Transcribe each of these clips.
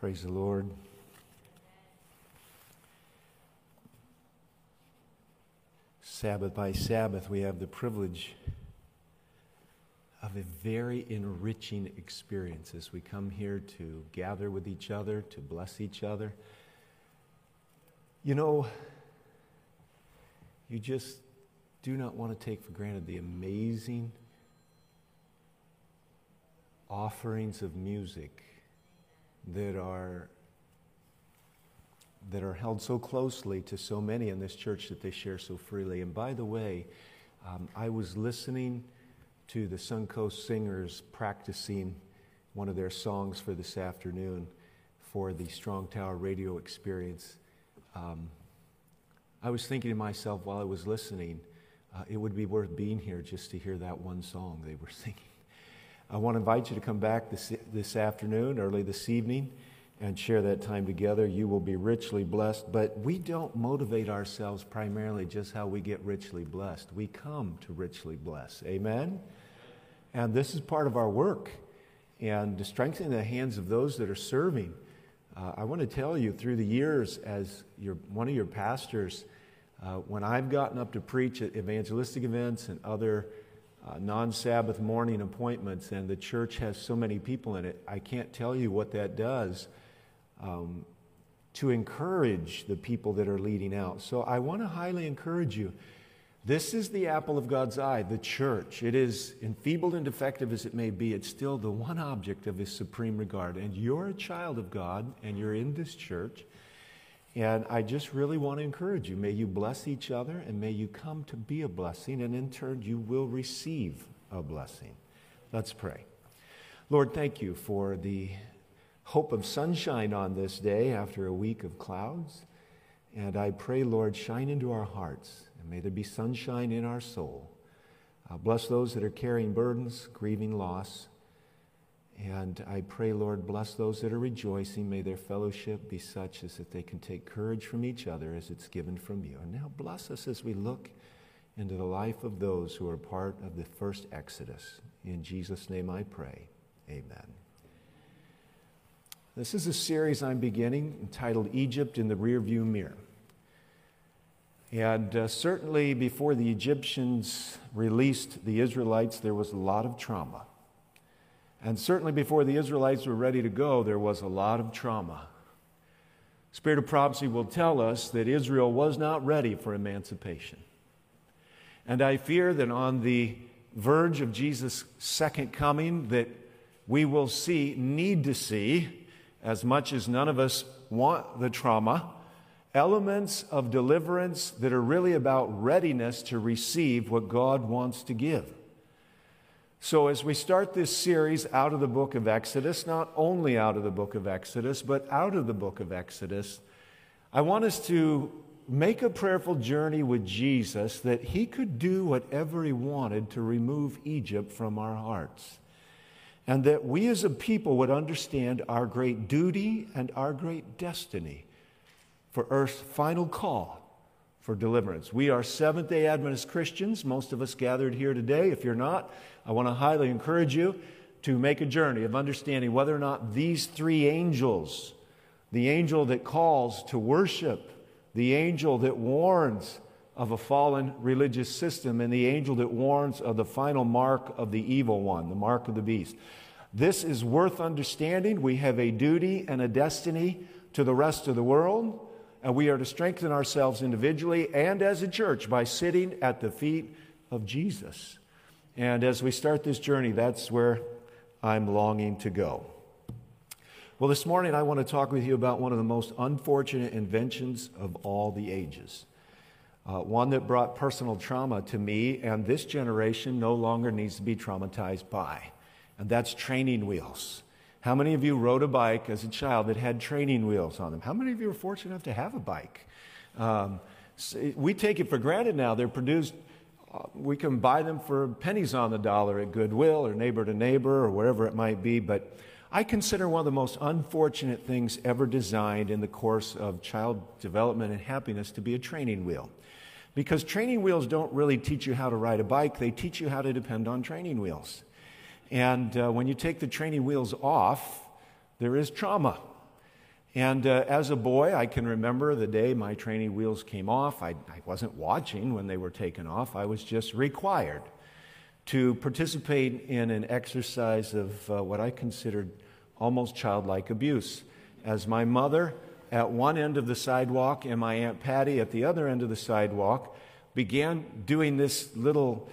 Praise the Lord. Sabbath by Sabbath, we have the privilege of a very enriching experience as we come here to gather with each other, to bless each other. You know, you just do not want to take for granted the amazing offerings of music that are that are held so closely to so many in this church that they share so freely. And by the way, um, I was listening to the Suncoast Singers practicing one of their songs for this afternoon for the Strong Tower radio experience. Um, I was thinking to myself while I was listening, uh, it would be worth being here just to hear that one song they were singing. I want to invite you to come back this, this afternoon, early this evening, and share that time together. You will be richly blessed. But we don't motivate ourselves primarily just how we get richly blessed. We come to richly bless. Amen? And this is part of our work. And to strengthen the hands of those that are serving. Uh, I want to tell you through the years, as your, one of your pastors, uh, when I've gotten up to preach at evangelistic events and other uh, non Sabbath morning appointments, and the church has so many people in it, I can't tell you what that does um, to encourage the people that are leading out. So I want to highly encourage you. This is the apple of God's eye, the church. It is enfeebled and defective as it may be, it's still the one object of His supreme regard. And you're a child of God, and you're in this church. And I just really want to encourage you. May you bless each other and may you come to be a blessing, and in turn, you will receive a blessing. Let's pray. Lord, thank you for the hope of sunshine on this day after a week of clouds. And I pray, Lord, shine into our hearts, and may there be sunshine in our soul. Uh, bless those that are carrying burdens, grieving loss. And I pray, Lord, bless those that are rejoicing. May their fellowship be such as that they can take courage from each other as it's given from you. And now bless us as we look into the life of those who are part of the first Exodus. In Jesus' name I pray. Amen. This is a series I'm beginning entitled Egypt in the Rearview Mirror. And uh, certainly before the Egyptians released the Israelites, there was a lot of trauma. And certainly before the Israelites were ready to go, there was a lot of trauma. Spirit of prophecy will tell us that Israel was not ready for emancipation. And I fear that on the verge of Jesus' second coming, that we will see, need to see, as much as none of us want the trauma, elements of deliverance that are really about readiness to receive what God wants to give. So, as we start this series out of the book of Exodus, not only out of the book of Exodus, but out of the book of Exodus, I want us to make a prayerful journey with Jesus that he could do whatever he wanted to remove Egypt from our hearts. And that we as a people would understand our great duty and our great destiny for earth's final call for deliverance. We are Seventh day Adventist Christians, most of us gathered here today. If you're not, I want to highly encourage you to make a journey of understanding whether or not these three angels, the angel that calls to worship, the angel that warns of a fallen religious system, and the angel that warns of the final mark of the evil one, the mark of the beast. This is worth understanding. We have a duty and a destiny to the rest of the world and we are to strengthen ourselves individually and as a church by sitting at the feet of Jesus. And as we start this journey, that's where I'm longing to go. Well, this morning I want to talk with you about one of the most unfortunate inventions of all the ages. Uh, one that brought personal trauma to me, and this generation no longer needs to be traumatized by. And that's training wheels. How many of you rode a bike as a child that had training wheels on them? How many of you were fortunate enough to have a bike? Um, we take it for granted now. They're produced, we can buy them for pennies on the dollar at Goodwill or neighbor to neighbor or wherever it might be. But I consider one of the most unfortunate things ever designed in the course of child development and happiness to be a training wheel. Because training wheels don't really teach you how to ride a bike, they teach you how to depend on training wheels. And uh, when you take the training wheels off, there is trauma. And uh, as a boy, I can remember the day my training wheels came off. I, I wasn't watching when they were taken off, I was just required to participate in an exercise of uh, what I considered almost childlike abuse. As my mother at one end of the sidewalk and my Aunt Patty at the other end of the sidewalk began doing this little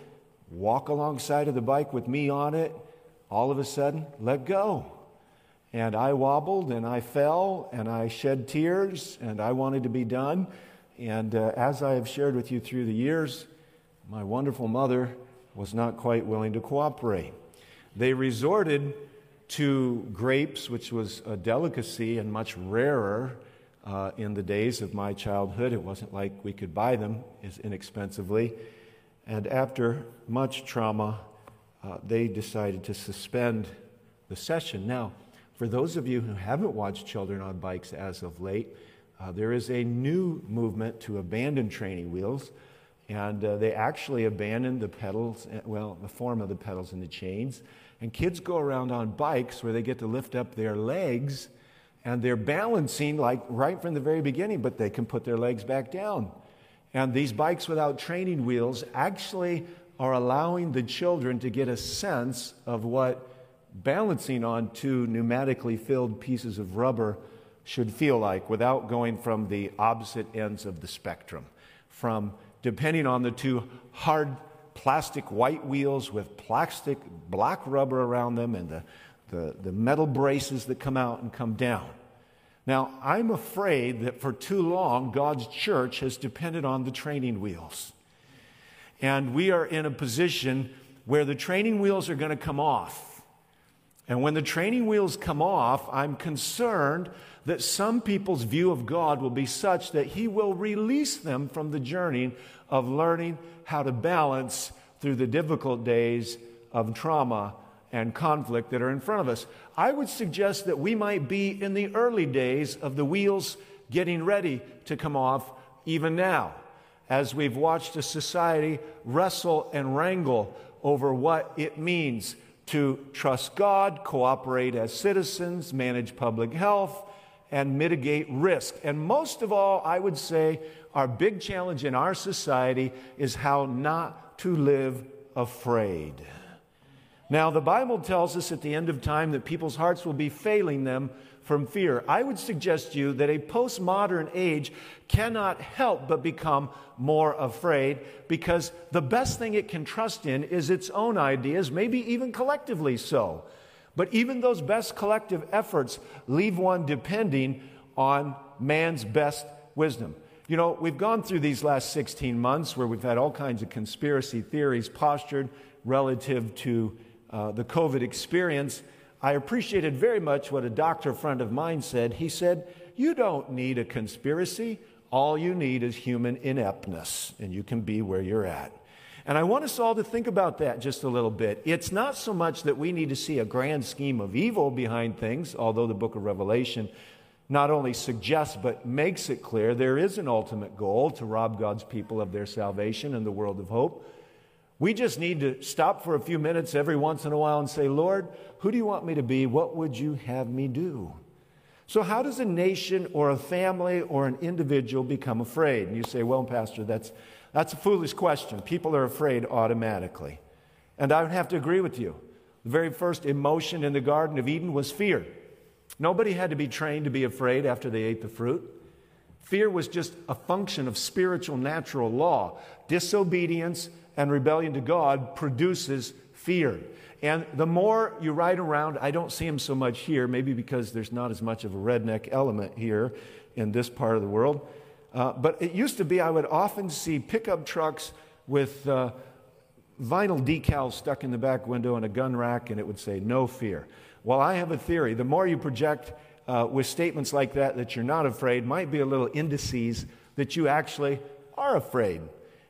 walk alongside of the bike with me on it, all of a sudden, let go. And I wobbled and I fell and I shed tears and I wanted to be done. And uh, as I have shared with you through the years, my wonderful mother was not quite willing to cooperate. They resorted to grapes, which was a delicacy and much rarer uh, in the days of my childhood. It wasn't like we could buy them as inexpensively. And after much trauma, uh, they decided to suspend the session. Now, for those of you who haven't watched children on bikes as of late, uh, there is a new movement to abandon training wheels. And uh, they actually abandon the pedals, uh, well, the form of the pedals and the chains. And kids go around on bikes where they get to lift up their legs and they're balancing like right from the very beginning, but they can put their legs back down. And these bikes without training wheels actually are allowing the children to get a sense of what balancing on two pneumatically filled pieces of rubber should feel like without going from the opposite ends of the spectrum. From depending on the two hard plastic white wheels with plastic black rubber around them and the, the, the metal braces that come out and come down. Now, I'm afraid that for too long, God's church has depended on the training wheels. And we are in a position where the training wheels are going to come off. And when the training wheels come off, I'm concerned that some people's view of God will be such that He will release them from the journey of learning how to balance through the difficult days of trauma and conflict that are in front of us. I would suggest that we might be in the early days of the wheels getting ready to come off even now, as we've watched a society wrestle and wrangle over what it means to trust God, cooperate as citizens, manage public health, and mitigate risk. And most of all, I would say our big challenge in our society is how not to live afraid. Now, the Bible tells us at the end of time that people's hearts will be failing them from fear. I would suggest to you that a postmodern age cannot help but become more afraid because the best thing it can trust in is its own ideas, maybe even collectively so. But even those best collective efforts leave one depending on man's best wisdom. You know, we've gone through these last 16 months where we've had all kinds of conspiracy theories postured relative to uh, the COVID experience, I appreciated very much what a doctor friend of mine said. He said, You don't need a conspiracy. All you need is human ineptness, and you can be where you're at. And I want us all to think about that just a little bit. It's not so much that we need to see a grand scheme of evil behind things, although the book of Revelation not only suggests but makes it clear there is an ultimate goal to rob God's people of their salvation and the world of hope. We just need to stop for a few minutes every once in a while and say, Lord, who do you want me to be? What would you have me do? So, how does a nation or a family or an individual become afraid? And you say, Well, Pastor, that's, that's a foolish question. People are afraid automatically. And I would have to agree with you. The very first emotion in the Garden of Eden was fear. Nobody had to be trained to be afraid after they ate the fruit. Fear was just a function of spiritual natural law. Disobedience and rebellion to God produces fear. And the more you ride around, I don't see them so much here, maybe because there's not as much of a redneck element here in this part of the world. Uh, but it used to be I would often see pickup trucks with uh, vinyl decals stuck in the back window and a gun rack, and it would say, No fear. Well, I have a theory. The more you project uh, with statements like that, that you're not afraid, might be a little indices that you actually are afraid.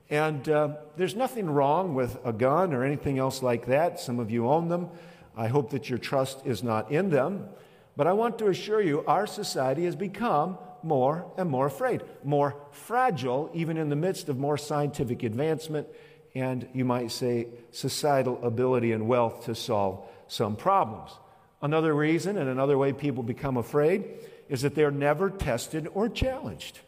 And uh, there's nothing wrong with a gun or anything else like that. Some of you own them. I hope that your trust is not in them. But I want to assure you, our society has become more and more afraid, more fragile, even in the midst of more scientific advancement and, you might say, societal ability and wealth to solve some problems. Another reason and another way people become afraid is that they're never tested or challenged.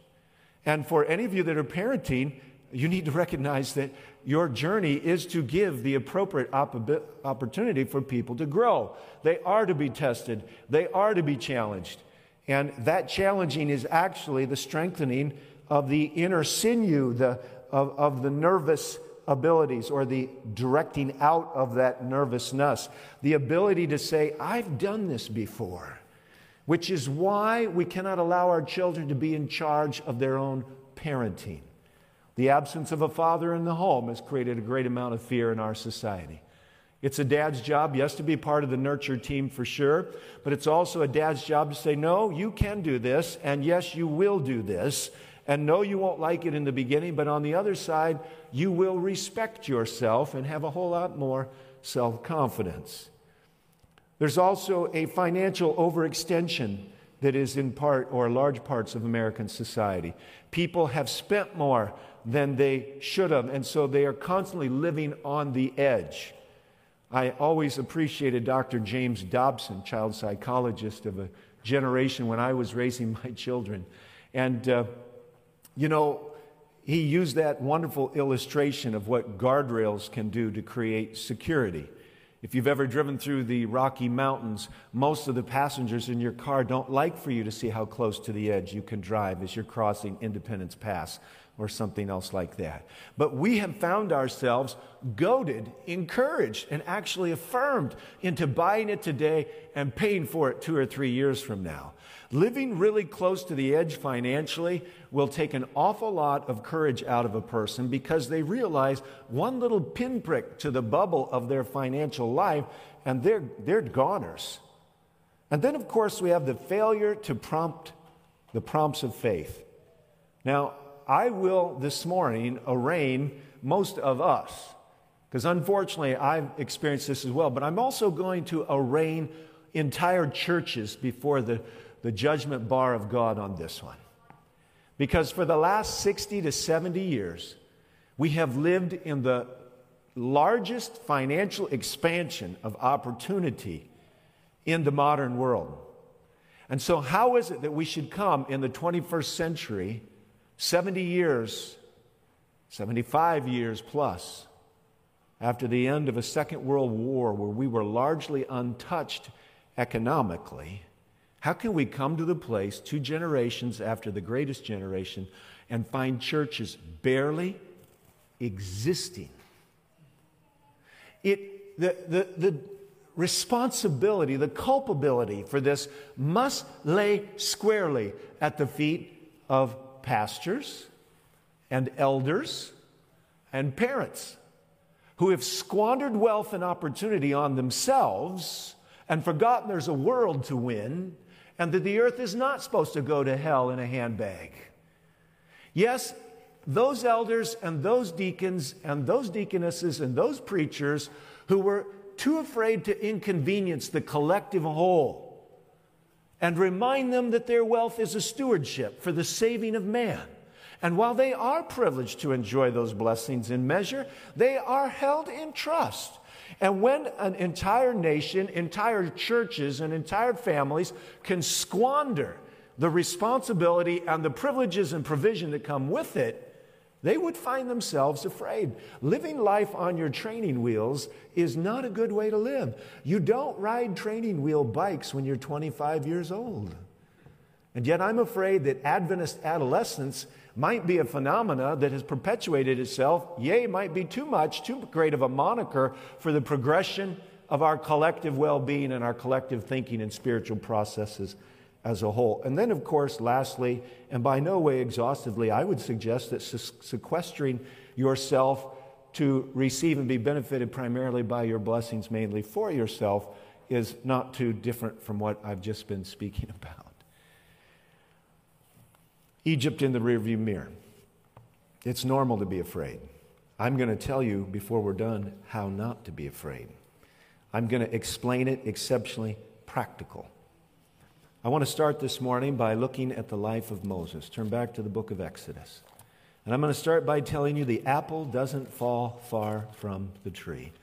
And for any of you that are parenting, you need to recognize that your journey is to give the appropriate op- opportunity for people to grow. They are to be tested, they are to be challenged. And that challenging is actually the strengthening of the inner sinew the, of, of the nervous abilities or the directing out of that nervousness. The ability to say, I've done this before, which is why we cannot allow our children to be in charge of their own parenting. The absence of a father in the home has created a great amount of fear in our society. It's a dad's job, yes, to be part of the nurture team for sure, but it's also a dad's job to say, no, you can do this, and yes, you will do this, and no, you won't like it in the beginning, but on the other side, you will respect yourself and have a whole lot more self confidence. There's also a financial overextension that is in part or large parts of American society. People have spent more than they should have. And so they are constantly living on the edge. I always appreciated Dr. James Dobson, child psychologist of a generation when I was raising my children. And, uh, you know, he used that wonderful illustration of what guardrails can do to create security. If you've ever driven through the Rocky Mountains, most of the passengers in your car don't like for you to see how close to the edge you can drive as you're crossing Independence Pass or something else like that. But we have found ourselves goaded, encouraged, and actually affirmed into buying it today and paying for it two or three years from now. Living really close to the edge financially will take an awful lot of courage out of a person because they realize one little pinprick to the bubble of their financial life and they're, they're goners. And then, of course, we have the failure to prompt the prompts of faith. Now, I will this morning arraign most of us, because unfortunately I've experienced this as well, but I'm also going to arraign entire churches before the, the judgment bar of God on this one. Because for the last 60 to 70 years, we have lived in the largest financial expansion of opportunity in the modern world. And so, how is it that we should come in the 21st century 70 years, 75 years plus, after the end of a Second World War where we were largely untouched economically, how can we come to the place two generations after the greatest generation and find churches barely existing? It, the, the, the responsibility, the culpability for this must lay squarely at the feet of pastors and elders and parents who have squandered wealth and opportunity on themselves and forgotten there's a world to win and that the earth is not supposed to go to hell in a handbag. Yes, those elders and those deacons and those deaconesses and those preachers who were too afraid to inconvenience the collective whole and remind them that their wealth is a stewardship for the saving of man. And while they are privileged to enjoy those blessings in measure, they are held in trust. And when an entire nation, entire churches, and entire families can squander the responsibility and the privileges and provision that come with it, they would find themselves afraid. Living life on your training wheels is not a good way to live. You don't ride training wheel bikes when you're 25 years old. And yet, I'm afraid that Adventist adolescence might be a phenomena that has perpetuated itself, yea, might be too much, too great of a moniker for the progression of our collective well being and our collective thinking and spiritual processes as a whole. And then, of course, lastly, and by no way exhaustively, I would suggest that sequestering yourself to receive and be benefited primarily by your blessings, mainly for yourself, is not too different from what I've just been speaking about. Egypt in the rearview mirror. It's normal to be afraid. I'm going to tell you before we're done how not to be afraid. I'm going to explain it exceptionally practical. I want to start this morning by looking at the life of Moses. Turn back to the book of Exodus. And I'm going to start by telling you the apple doesn't fall far from the tree.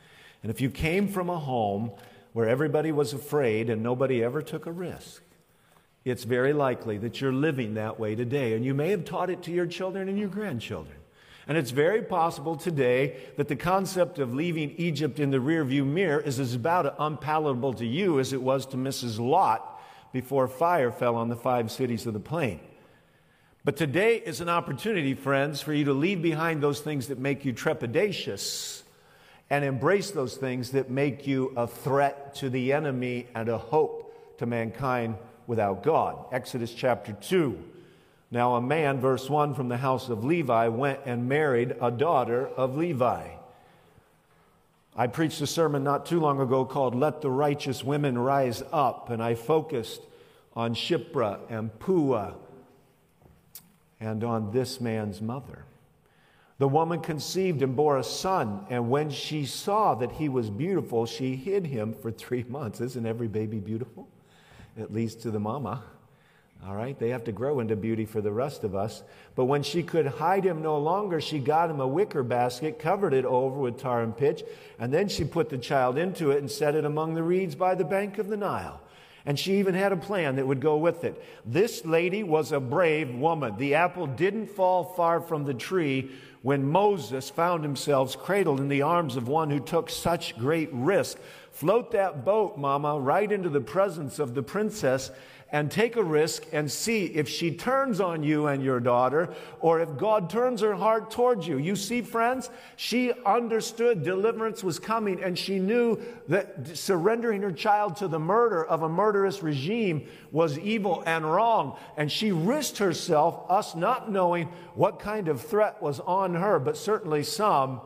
And if you came from a home where everybody was afraid and nobody ever took a risk. It's very likely that you're living that way today, and you may have taught it to your children and your grandchildren. And it's very possible today that the concept of leaving Egypt in the rearview mirror is as about unpalatable to you as it was to Mrs. Lot before fire fell on the five cities of the plain. But today is an opportunity, friends, for you to leave behind those things that make you trepidatious and embrace those things that make you a threat to the enemy and a hope to mankind without God. Exodus chapter 2. Now, a man, verse 1, from the house of Levi went and married a daughter of Levi. I preached a sermon not too long ago called Let the Righteous Women Rise Up, and I focused on Shiphrah and Puah and on this man's mother. The woman conceived and bore a son, and when she saw that he was beautiful, she hid him for three months. Isn't every baby beautiful? At least to the mama. All right, they have to grow into beauty for the rest of us. But when she could hide him no longer, she got him a wicker basket, covered it over with tar and pitch, and then she put the child into it and set it among the reeds by the bank of the Nile. And she even had a plan that would go with it. This lady was a brave woman. The apple didn't fall far from the tree when Moses found himself cradled in the arms of one who took such great risk. Float that boat, Mama, right into the presence of the princess and take a risk and see if she turns on you and your daughter or if God turns her heart towards you. You see, friends, she understood deliverance was coming and she knew that surrendering her child to the murder of a murderous regime was evil and wrong. And she risked herself, us not knowing what kind of threat was on her, but certainly some.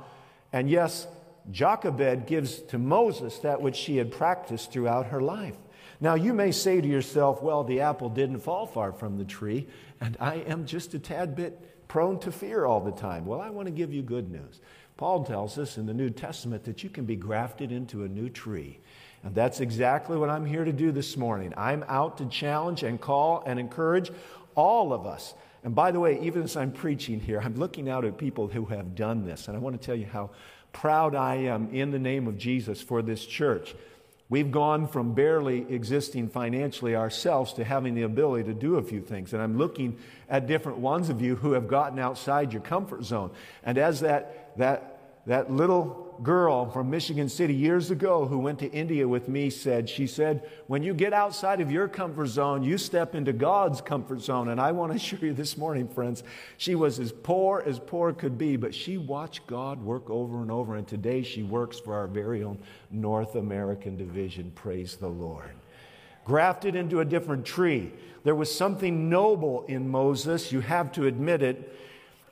And yes, Jochebed gives to Moses that which she had practiced throughout her life. Now, you may say to yourself, well, the apple didn't fall far from the tree, and I am just a tad bit prone to fear all the time. Well, I want to give you good news. Paul tells us in the New Testament that you can be grafted into a new tree. And that's exactly what I'm here to do this morning. I'm out to challenge and call and encourage all of us. And by the way, even as I'm preaching here, I'm looking out at people who have done this. And I want to tell you how proud I am in the name of Jesus for this church. We've gone from barely existing financially ourselves to having the ability to do a few things. And I'm looking at different ones of you who have gotten outside your comfort zone. And as that, that, that little girl from Michigan City years ago who went to India with me said, She said, when you get outside of your comfort zone, you step into God's comfort zone. And I want to assure you this morning, friends, she was as poor as poor could be, but she watched God work over and over. And today she works for our very own North American division. Praise the Lord. Grafted into a different tree. There was something noble in Moses, you have to admit it.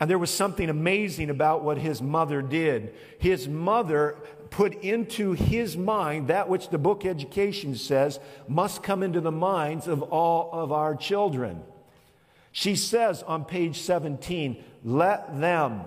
And there was something amazing about what his mother did. His mother put into his mind that which the book education says must come into the minds of all of our children. She says on page 17, let them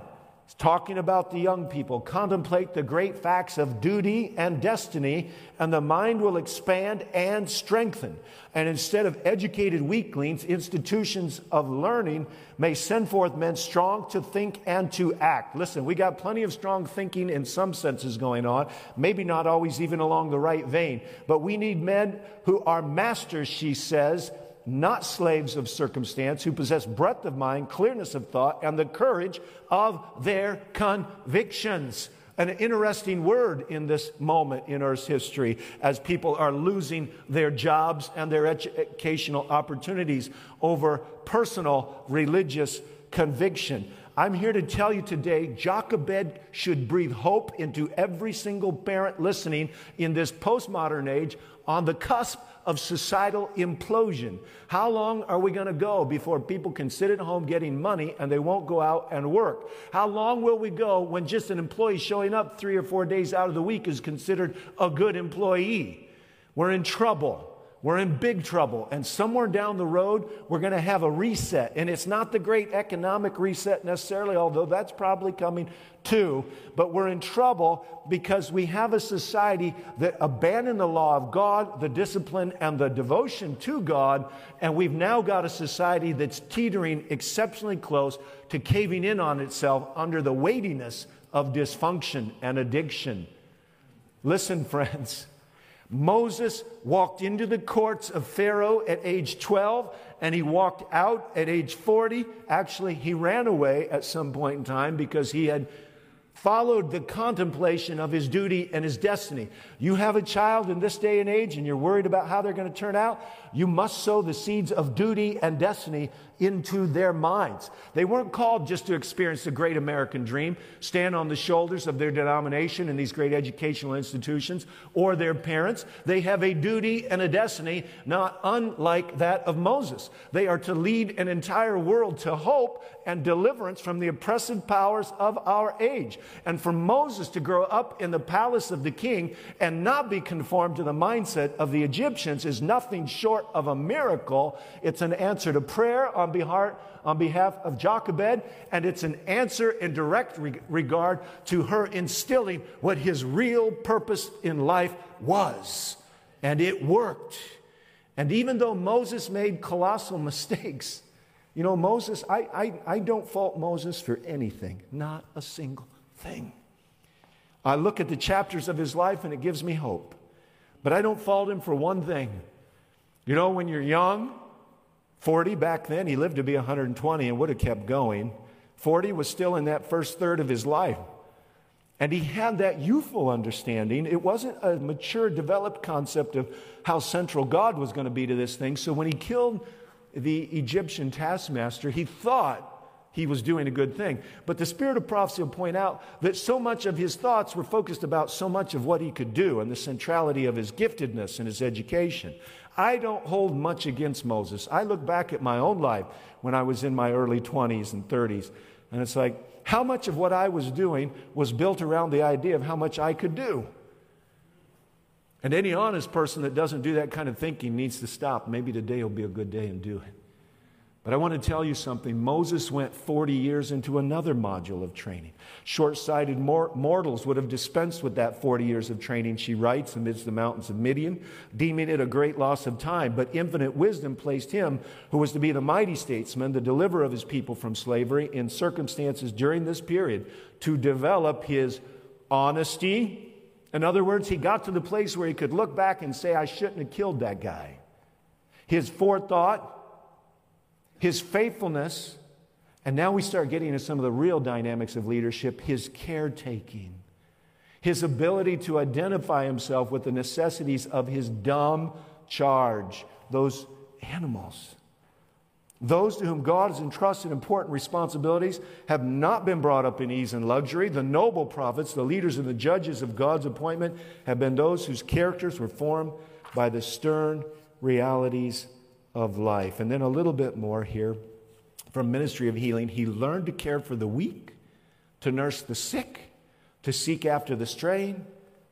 talking about the young people. Contemplate the great facts of duty and destiny, and the mind will expand and strengthen. And instead of educated weaklings, institutions of learning may send forth men strong to think and to act. Listen, we got plenty of strong thinking in some senses going on, maybe not always even along the right vein, but we need men who are masters, she says, not slaves of circumstance, who possess breadth of mind, clearness of thought, and the courage of their convictions. An interesting word in this moment in Earth's history as people are losing their jobs and their educational opportunities over personal religious conviction. I'm here to tell you today, Jochebed should breathe hope into every single parent listening in this postmodern age on the cusp of societal implosion. How long are we going to go before people can sit at home getting money and they won't go out and work? How long will we go when just an employee showing up three or four days out of the week is considered a good employee? We're in trouble. We're in big trouble. And somewhere down the road, we're going to have a reset. And it's not the great economic reset necessarily, although that's probably coming too. But we're in trouble because we have a society that abandoned the law of God, the discipline, and the devotion to God. And we've now got a society that's teetering exceptionally close to caving in on itself under the weightiness of dysfunction and addiction. Listen, friends. Moses walked into the courts of Pharaoh at age 12 and he walked out at age 40. Actually, he ran away at some point in time because he had followed the contemplation of his duty and his destiny. You have a child in this day and age and you're worried about how they're going to turn out, you must sow the seeds of duty and destiny into their minds. They weren't called just to experience the great American dream, stand on the shoulders of their denomination in these great educational institutions or their parents. They have a duty and a destiny not unlike that of Moses. They are to lead an entire world to hope and deliverance from the oppressive powers of our age. And for Moses to grow up in the palace of the king and not be conformed to the mindset of the Egyptians is nothing short of a miracle. It's an answer to prayer on behalf, on behalf of Jochebed, and it's an answer in direct re- regard to her instilling what his real purpose in life was. And it worked. And even though Moses made colossal mistakes, you know, Moses, I, I, I don't fault Moses for anything, not a single thing. I look at the chapters of his life and it gives me hope. But I don't fault him for one thing. You know, when you're young, 40 back then, he lived to be 120 and would have kept going. 40 was still in that first third of his life. And he had that youthful understanding. It wasn't a mature, developed concept of how central God was going to be to this thing. So when he killed the Egyptian taskmaster, he thought he was doing a good thing. But the spirit of prophecy will point out that so much of his thoughts were focused about so much of what he could do and the centrality of his giftedness and his education. I don't hold much against Moses. I look back at my own life when I was in my early 20s and 30s, and it's like, how much of what I was doing was built around the idea of how much I could do? And any honest person that doesn't do that kind of thinking needs to stop. Maybe today will be a good day and do it. But I want to tell you something. Moses went 40 years into another module of training. Short sighted mortals would have dispensed with that 40 years of training, she writes, amidst the mountains of Midian, deeming it a great loss of time. But infinite wisdom placed him, who was to be the mighty statesman, the deliverer of his people from slavery, in circumstances during this period to develop his honesty. In other words, he got to the place where he could look back and say, I shouldn't have killed that guy. His forethought, his faithfulness, and now we start getting into some of the real dynamics of leadership his caretaking, his ability to identify himself with the necessities of his dumb charge, those animals. Those to whom God has entrusted important responsibilities have not been brought up in ease and luxury. The noble prophets, the leaders and the judges of God's appointment, have been those whose characters were formed by the stern realities of life. And then a little bit more here from Ministry of Healing. He learned to care for the weak, to nurse the sick, to seek after the straying,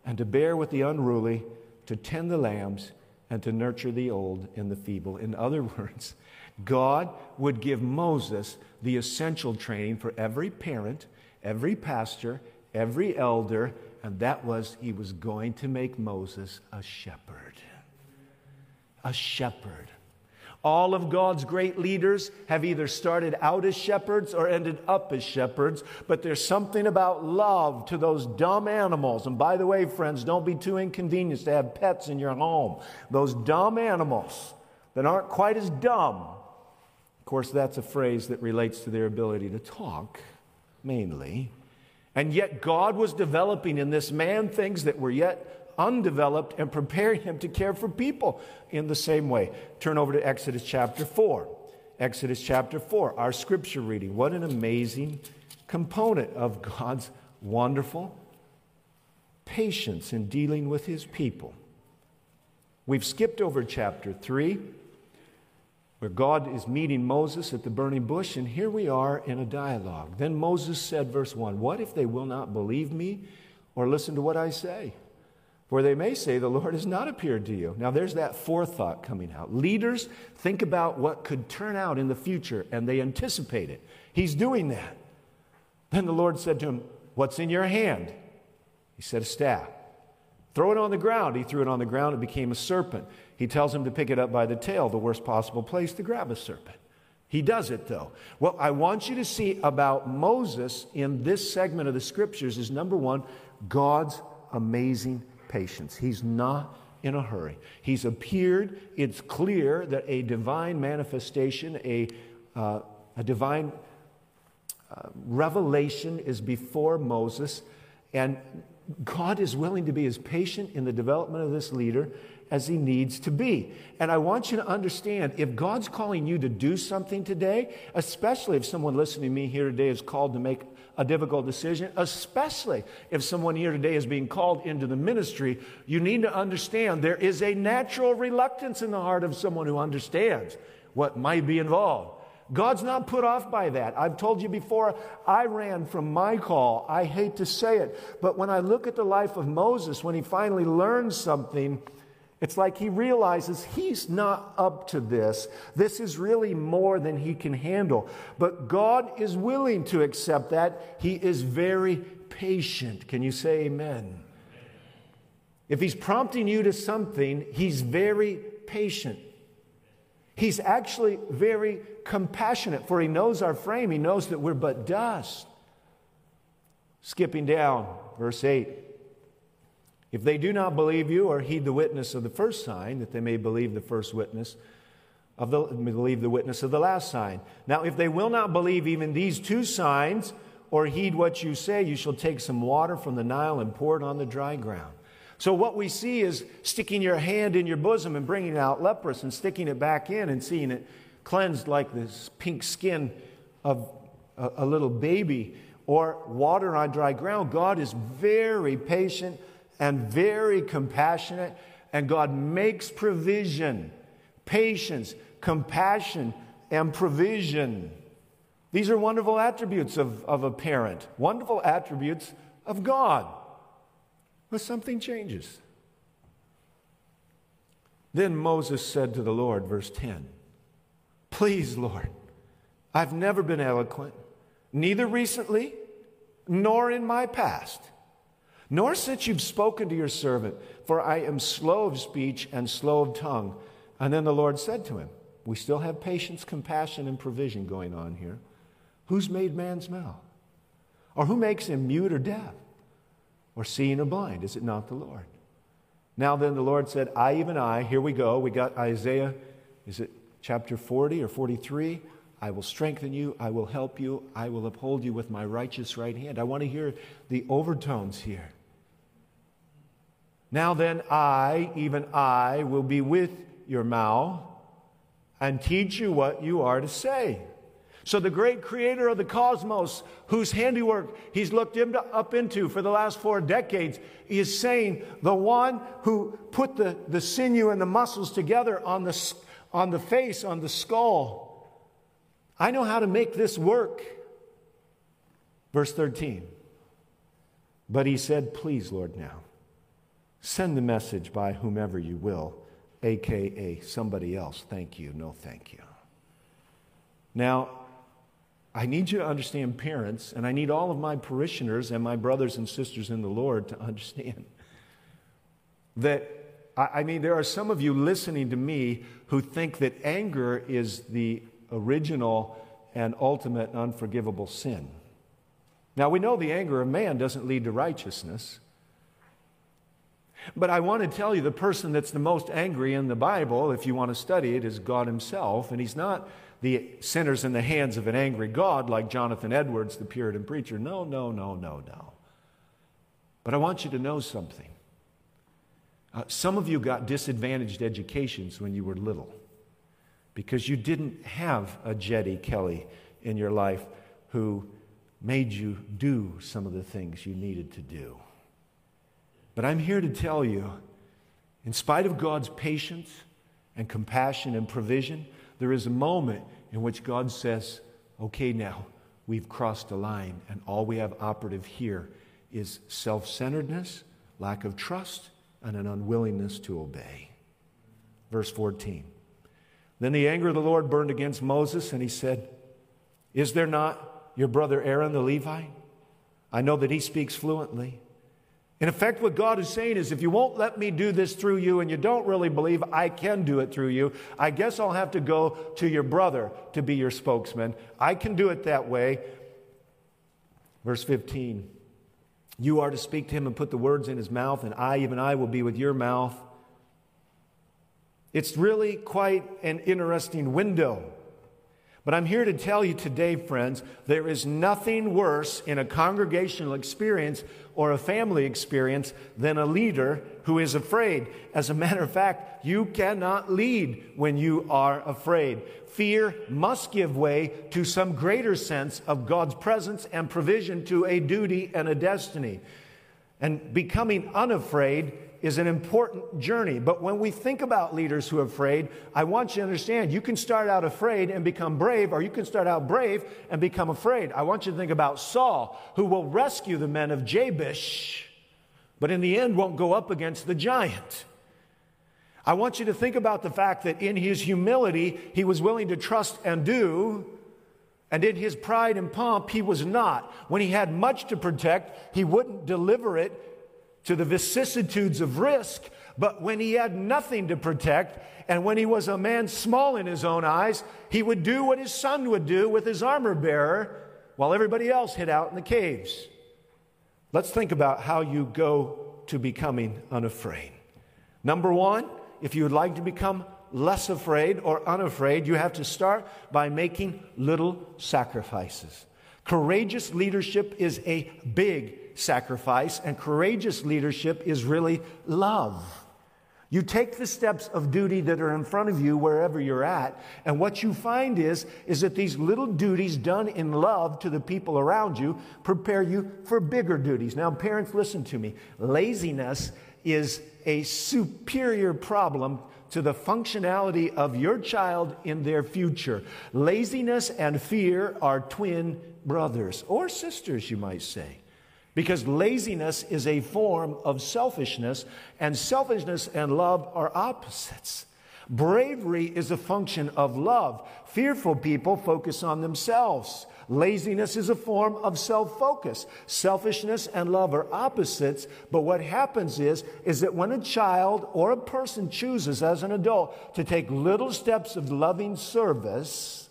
and to bear with the unruly, to tend the lambs, and to nurture the old and the feeble. In other words, God would give Moses the essential training for every parent, every pastor, every elder, and that was he was going to make Moses a shepherd. A shepherd. All of God's great leaders have either started out as shepherds or ended up as shepherds, but there's something about love to those dumb animals. And by the way, friends, don't be too inconvenienced to have pets in your home. Those dumb animals that aren't quite as dumb. Of course, that's a phrase that relates to their ability to talk, mainly. And yet, God was developing in this man things that were yet undeveloped and preparing him to care for people in the same way. Turn over to Exodus chapter 4. Exodus chapter 4, our scripture reading. What an amazing component of God's wonderful patience in dealing with his people. We've skipped over chapter 3, where God is meeting Moses at the burning bush, and here we are in a dialogue. Then Moses said, verse 1 What if they will not believe me or listen to what I say? For they may say, The Lord has not appeared to you. Now, there's that forethought coming out. Leaders think about what could turn out in the future, and they anticipate it. He's doing that. Then the Lord said to him, What's in your hand? He said, A staff. Throw it on the ground. He threw it on the ground. It became a serpent. He tells him to pick it up by the tail, the worst possible place to grab a serpent. He does it though. What I want you to see about Moses in this segment of the scriptures is number one, God's amazing patience. He's not in a hurry. He's appeared. It's clear that a divine manifestation, a, uh, a divine uh, revelation is before Moses. And God is willing to be as patient in the development of this leader as he needs to be. And I want you to understand if God's calling you to do something today, especially if someone listening to me here today is called to make a difficult decision, especially if someone here today is being called into the ministry, you need to understand there is a natural reluctance in the heart of someone who understands what might be involved. God's not put off by that. I've told you before, I ran from my call. I hate to say it. But when I look at the life of Moses, when he finally learns something, it's like he realizes he's not up to this. This is really more than he can handle. But God is willing to accept that. He is very patient. Can you say amen? If he's prompting you to something, he's very patient. He's actually very compassionate, for he knows our frame. He knows that we're but dust. Skipping down, verse 8. If they do not believe you or heed the witness of the first sign, that they may believe the first witness of the believe the witness of the last sign. Now, if they will not believe even these two signs, or heed what you say, you shall take some water from the Nile and pour it on the dry ground. So, what we see is sticking your hand in your bosom and bringing out leprous and sticking it back in and seeing it cleansed like this pink skin of a, a little baby or water on dry ground. God is very patient and very compassionate, and God makes provision, patience, compassion, and provision. These are wonderful attributes of, of a parent, wonderful attributes of God. But something changes. Then Moses said to the Lord, verse 10, Please, Lord, I've never been eloquent, neither recently nor in my past, nor since you've spoken to your servant, for I am slow of speech and slow of tongue. And then the Lord said to him, We still have patience, compassion, and provision going on here. Who's made man's mouth? Or who makes him mute or deaf? or seeing or blind? Is it not the Lord? Now then, the Lord said, I, even I, here we go. We got Isaiah, is it chapter 40 or 43? I will strengthen you. I will help you. I will uphold you with my righteous right hand. I want to hear the overtones here. Now then, I, even I, will be with your mouth and teach you what you are to say. So, the great creator of the cosmos, whose handiwork he's looked up into for the last four decades, is saying, The one who put the, the sinew and the muscles together on the, on the face, on the skull, I know how to make this work. Verse 13. But he said, Please, Lord, now, send the message by whomever you will, aka somebody else. Thank you, no thank you. Now, I need you to understand, parents, and I need all of my parishioners and my brothers and sisters in the Lord to understand that, I mean, there are some of you listening to me who think that anger is the original and ultimate unforgivable sin. Now, we know the anger of man doesn't lead to righteousness. But I want to tell you the person that's the most angry in the Bible, if you want to study it, is God Himself. And He's not the sinners in the hands of an angry God like Jonathan Edwards, the Puritan preacher. No, no, no, no, no. But I want you to know something. Uh, some of you got disadvantaged educations when you were little because you didn't have a Jetty Kelly in your life who made you do some of the things you needed to do. But I'm here to tell you, in spite of God's patience and compassion and provision, there is a moment in which God says, okay, now we've crossed a line, and all we have operative here is self centeredness, lack of trust, and an unwillingness to obey. Verse 14. Then the anger of the Lord burned against Moses, and he said, Is there not your brother Aaron the Levite? I know that he speaks fluently. In effect, what God is saying is if you won't let me do this through you and you don't really believe I can do it through you, I guess I'll have to go to your brother to be your spokesman. I can do it that way. Verse 15 You are to speak to him and put the words in his mouth, and I, even I, will be with your mouth. It's really quite an interesting window. But I'm here to tell you today, friends, there is nothing worse in a congregational experience or a family experience than a leader who is afraid. As a matter of fact, you cannot lead when you are afraid. Fear must give way to some greater sense of God's presence and provision to a duty and a destiny. And becoming unafraid is an important journey. But when we think about leaders who are afraid, I want you to understand you can start out afraid and become brave, or you can start out brave and become afraid. I want you to think about Saul, who will rescue the men of Jabesh, but in the end won't go up against the giant. I want you to think about the fact that in his humility, he was willing to trust and do. And in his pride and pomp, he was not. When he had much to protect, he wouldn't deliver it to the vicissitudes of risk, but when he had nothing to protect, and when he was a man small in his own eyes, he would do what his son would do with his armor bearer while everybody else hid out in the caves. Let's think about how you go to becoming unafraid. Number one, if you would like to become less afraid or unafraid, you have to start by making little sacrifices. Courageous leadership is a big sacrifice, and courageous leadership is really love. You take the steps of duty that are in front of you wherever you're at, and what you find is, is that these little duties done in love to the people around you prepare you for bigger duties. Now, parents, listen to me. Laziness is a superior problem to the functionality of your child in their future. Laziness and fear are twin brothers or sisters, you might say. Because laziness is a form of selfishness, and selfishness and love are opposites. Bravery is a function of love. Fearful people focus on themselves. Laziness is a form of self focus. Selfishness and love are opposites, but what happens is, is that when a child or a person chooses as an adult to take little steps of loving service,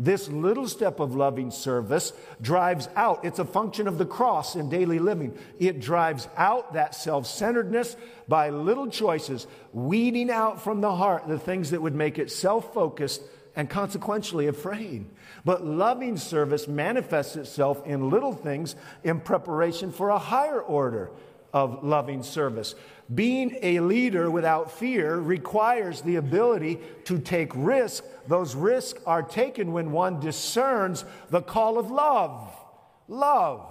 this little step of loving service drives out, it's a function of the cross in daily living. It drives out that self centeredness by little choices, weeding out from the heart the things that would make it self focused and consequentially afraid. But loving service manifests itself in little things in preparation for a higher order of loving service. Being a leader without fear requires the ability to take risks. Those risks are taken when one discerns the call of love. Love.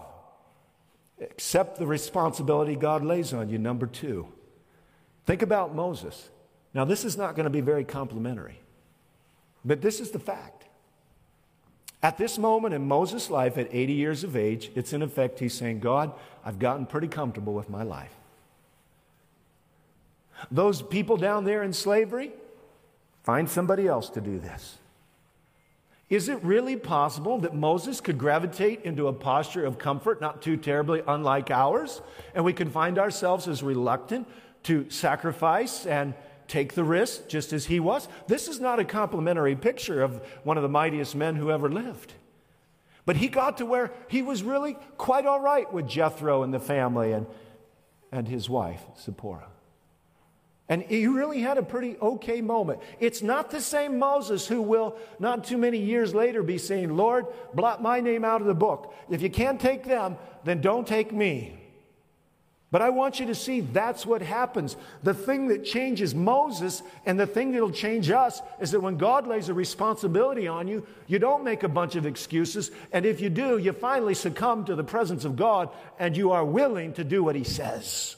Accept the responsibility God lays on you. Number two, think about Moses. Now, this is not going to be very complimentary, but this is the fact. At this moment in Moses' life, at 80 years of age, it's in effect he's saying, God, I've gotten pretty comfortable with my life. Those people down there in slavery, find somebody else to do this. Is it really possible that Moses could gravitate into a posture of comfort not too terribly unlike ours, and we can find ourselves as reluctant to sacrifice and take the risk just as he was? This is not a complimentary picture of one of the mightiest men who ever lived. But he got to where he was really quite all right with Jethro and the family and, and his wife, Zipporah. And he really had a pretty okay moment. It's not the same Moses who will, not too many years later, be saying, Lord, blot my name out of the book. If you can't take them, then don't take me. But I want you to see that's what happens. The thing that changes Moses and the thing that'll change us is that when God lays a responsibility on you, you don't make a bunch of excuses. And if you do, you finally succumb to the presence of God and you are willing to do what He says.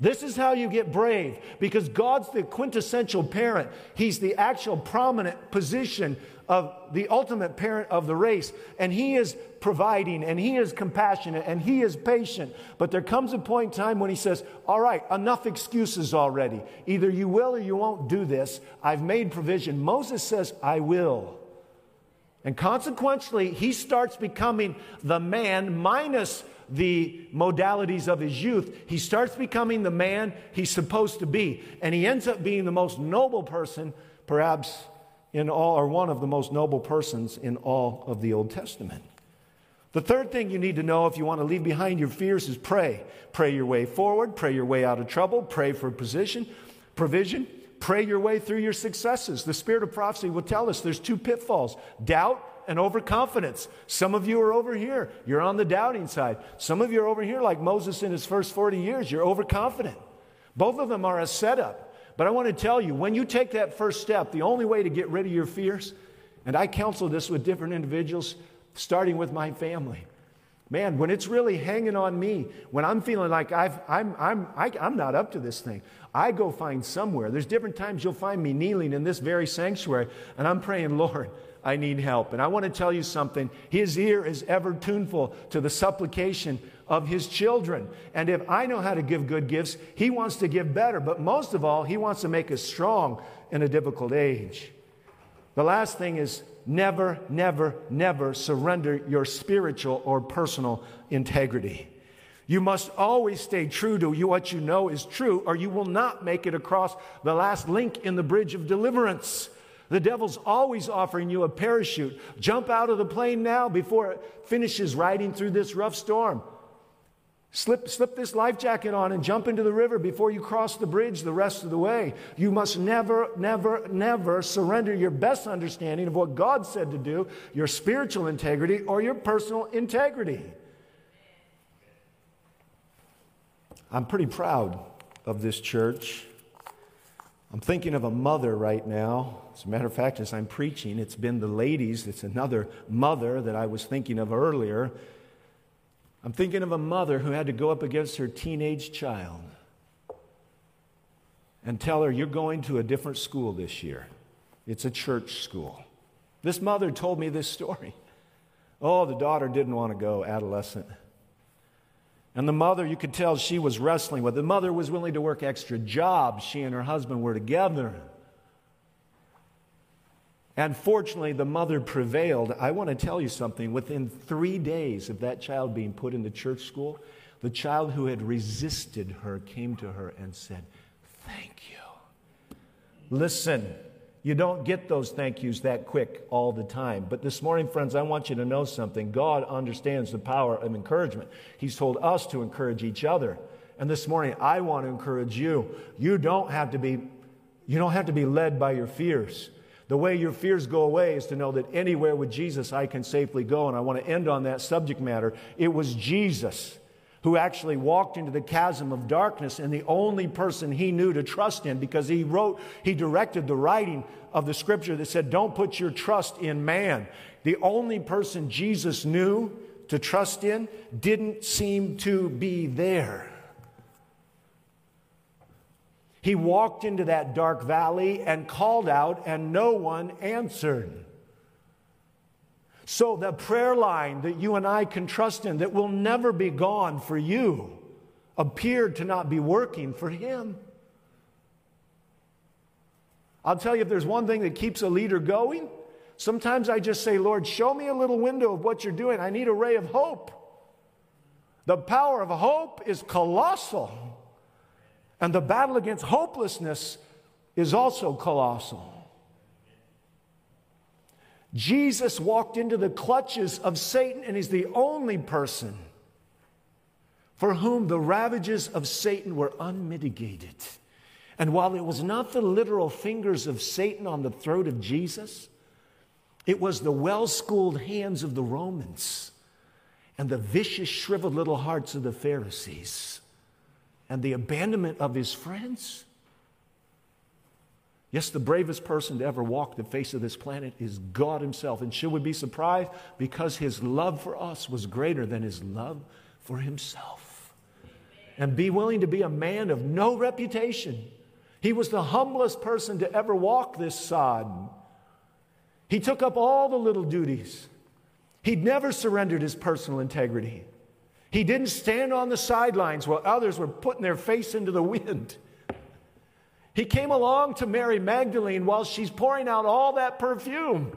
This is how you get brave because God's the quintessential parent. He's the actual prominent position of the ultimate parent of the race. And He is providing and He is compassionate and He is patient. But there comes a point in time when He says, All right, enough excuses already. Either you will or you won't do this. I've made provision. Moses says, I will. And consequently, he starts becoming the man minus the modalities of his youth, he starts becoming the man he's supposed to be. And he ends up being the most noble person, perhaps in all, or one of the most noble persons in all of the Old Testament. The third thing you need to know if you want to leave behind your fears is pray. Pray your way forward, pray your way out of trouble, pray for position, provision. Pray your way through your successes. The spirit of prophecy will tell us there's two pitfalls doubt and overconfidence. Some of you are over here. You're on the doubting side. Some of you are over here, like Moses in his first 40 years. You're overconfident. Both of them are a setup. But I want to tell you, when you take that first step, the only way to get rid of your fears, and I counsel this with different individuals, starting with my family. Man, when it's really hanging on me, when I'm feeling like I've, I'm, I'm, I, am i am not up to this thing, I go find somewhere. There's different times you'll find me kneeling in this very sanctuary, and I'm praying, Lord, I need help. And I want to tell you something. His ear is ever tuneful to the supplication of his children. And if I know how to give good gifts, he wants to give better. But most of all, he wants to make us strong in a difficult age. The last thing is never, never, never surrender your spiritual or personal integrity. You must always stay true to what you know is true, or you will not make it across the last link in the bridge of deliverance. The devil's always offering you a parachute. Jump out of the plane now before it finishes riding through this rough storm. Slip, slip this life jacket on and jump into the river before you cross the bridge the rest of the way. You must never, never, never surrender your best understanding of what God said to do, your spiritual integrity, or your personal integrity. I'm pretty proud of this church. I'm thinking of a mother right now. As a matter of fact, as I'm preaching, it's been the ladies, it's another mother that I was thinking of earlier. I'm thinking of a mother who had to go up against her teenage child and tell her, You're going to a different school this year. It's a church school. This mother told me this story. Oh, the daughter didn't want to go, adolescent. And the mother, you could tell she was wrestling with. The mother was willing to work extra jobs. She and her husband were together. And fortunately, the mother prevailed. I want to tell you something. Within three days of that child being put into church school, the child who had resisted her came to her and said, Thank you. Listen, you don't get those thank yous that quick all the time. But this morning, friends, I want you to know something. God understands the power of encouragement. He's told us to encourage each other. And this morning, I want to encourage you. You don't have to be, you don't have to be led by your fears. The way your fears go away is to know that anywhere with Jesus I can safely go. And I want to end on that subject matter. It was Jesus who actually walked into the chasm of darkness and the only person he knew to trust in because he wrote, he directed the writing of the scripture that said, Don't put your trust in man. The only person Jesus knew to trust in didn't seem to be there. He walked into that dark valley and called out, and no one answered. So, the prayer line that you and I can trust in that will never be gone for you appeared to not be working for him. I'll tell you if there's one thing that keeps a leader going, sometimes I just say, Lord, show me a little window of what you're doing. I need a ray of hope. The power of hope is colossal, and the battle against hopelessness is also colossal. Jesus walked into the clutches of Satan, and he's the only person for whom the ravages of Satan were unmitigated. And while it was not the literal fingers of Satan on the throat of Jesus, it was the well schooled hands of the Romans and the vicious, shriveled little hearts of the Pharisees and the abandonment of his friends Yes, the bravest person to ever walk the face of this planet is God Himself. And should we be surprised? Because His love for us was greater than His love for Himself. And be willing to be a man of no reputation. He was the humblest person to ever walk this sod. He took up all the little duties. He'd never surrendered his personal integrity. He didn't stand on the sidelines while others were putting their face into the wind. He came along to Mary Magdalene while she's pouring out all that perfume.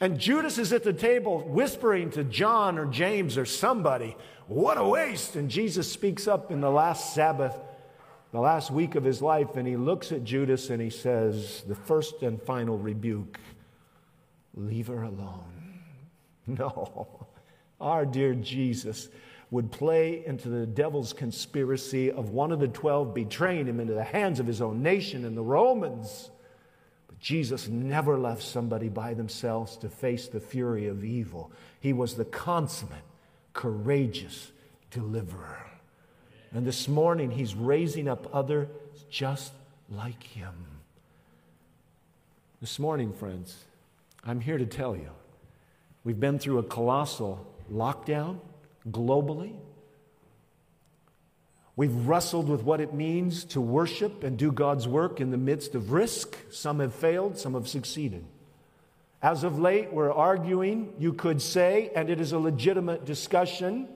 And Judas is at the table whispering to John or James or somebody, What a waste! And Jesus speaks up in the last Sabbath, the last week of his life, and he looks at Judas and he says, The first and final rebuke leave her alone. No, our dear Jesus would play into the devil's conspiracy of one of the twelve betraying him into the hands of his own nation and the Romans. But Jesus never left somebody by themselves to face the fury of evil. He was the consummate, courageous deliverer. And this morning, he's raising up others just like him. This morning, friends, I'm here to tell you we've been through a colossal lockdown globally. We've wrestled with what it means to worship and do God's work in the midst of risk. Some have failed, some have succeeded. As of late, we're arguing, you could say, and it is a legitimate discussion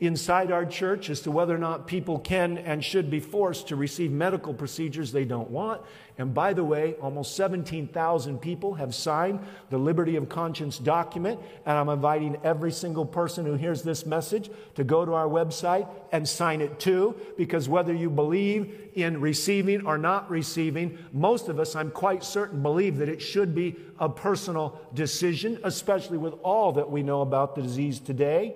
inside our church as to whether or not people can and should be forced to receive medical procedures they don't want. And by the way, almost 17,000 people have signed the Liberty of Conscience document. And I'm inviting every single person who hears this message to go to our website and sign it too, because whether you believe in receiving or not receiving, most of us, I'm quite certain, believe that it should be a personal decision, especially with all that we know about the disease today.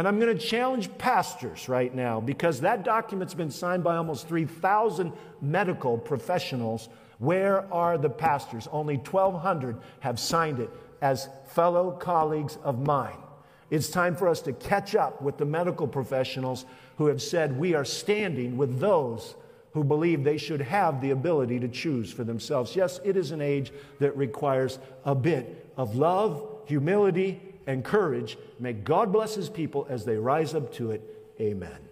And I'm going to challenge pastors right now because that document's been signed by almost 3,000 medical professionals. Where are the pastors? Only 1,200 have signed it as fellow colleagues of mine. It's time for us to catch up with the medical professionals who have said we are standing with those who believe they should have the ability to choose for themselves. Yes, it is an age that requires a bit of love, humility, and courage. May God bless his people as they rise up to it. Amen.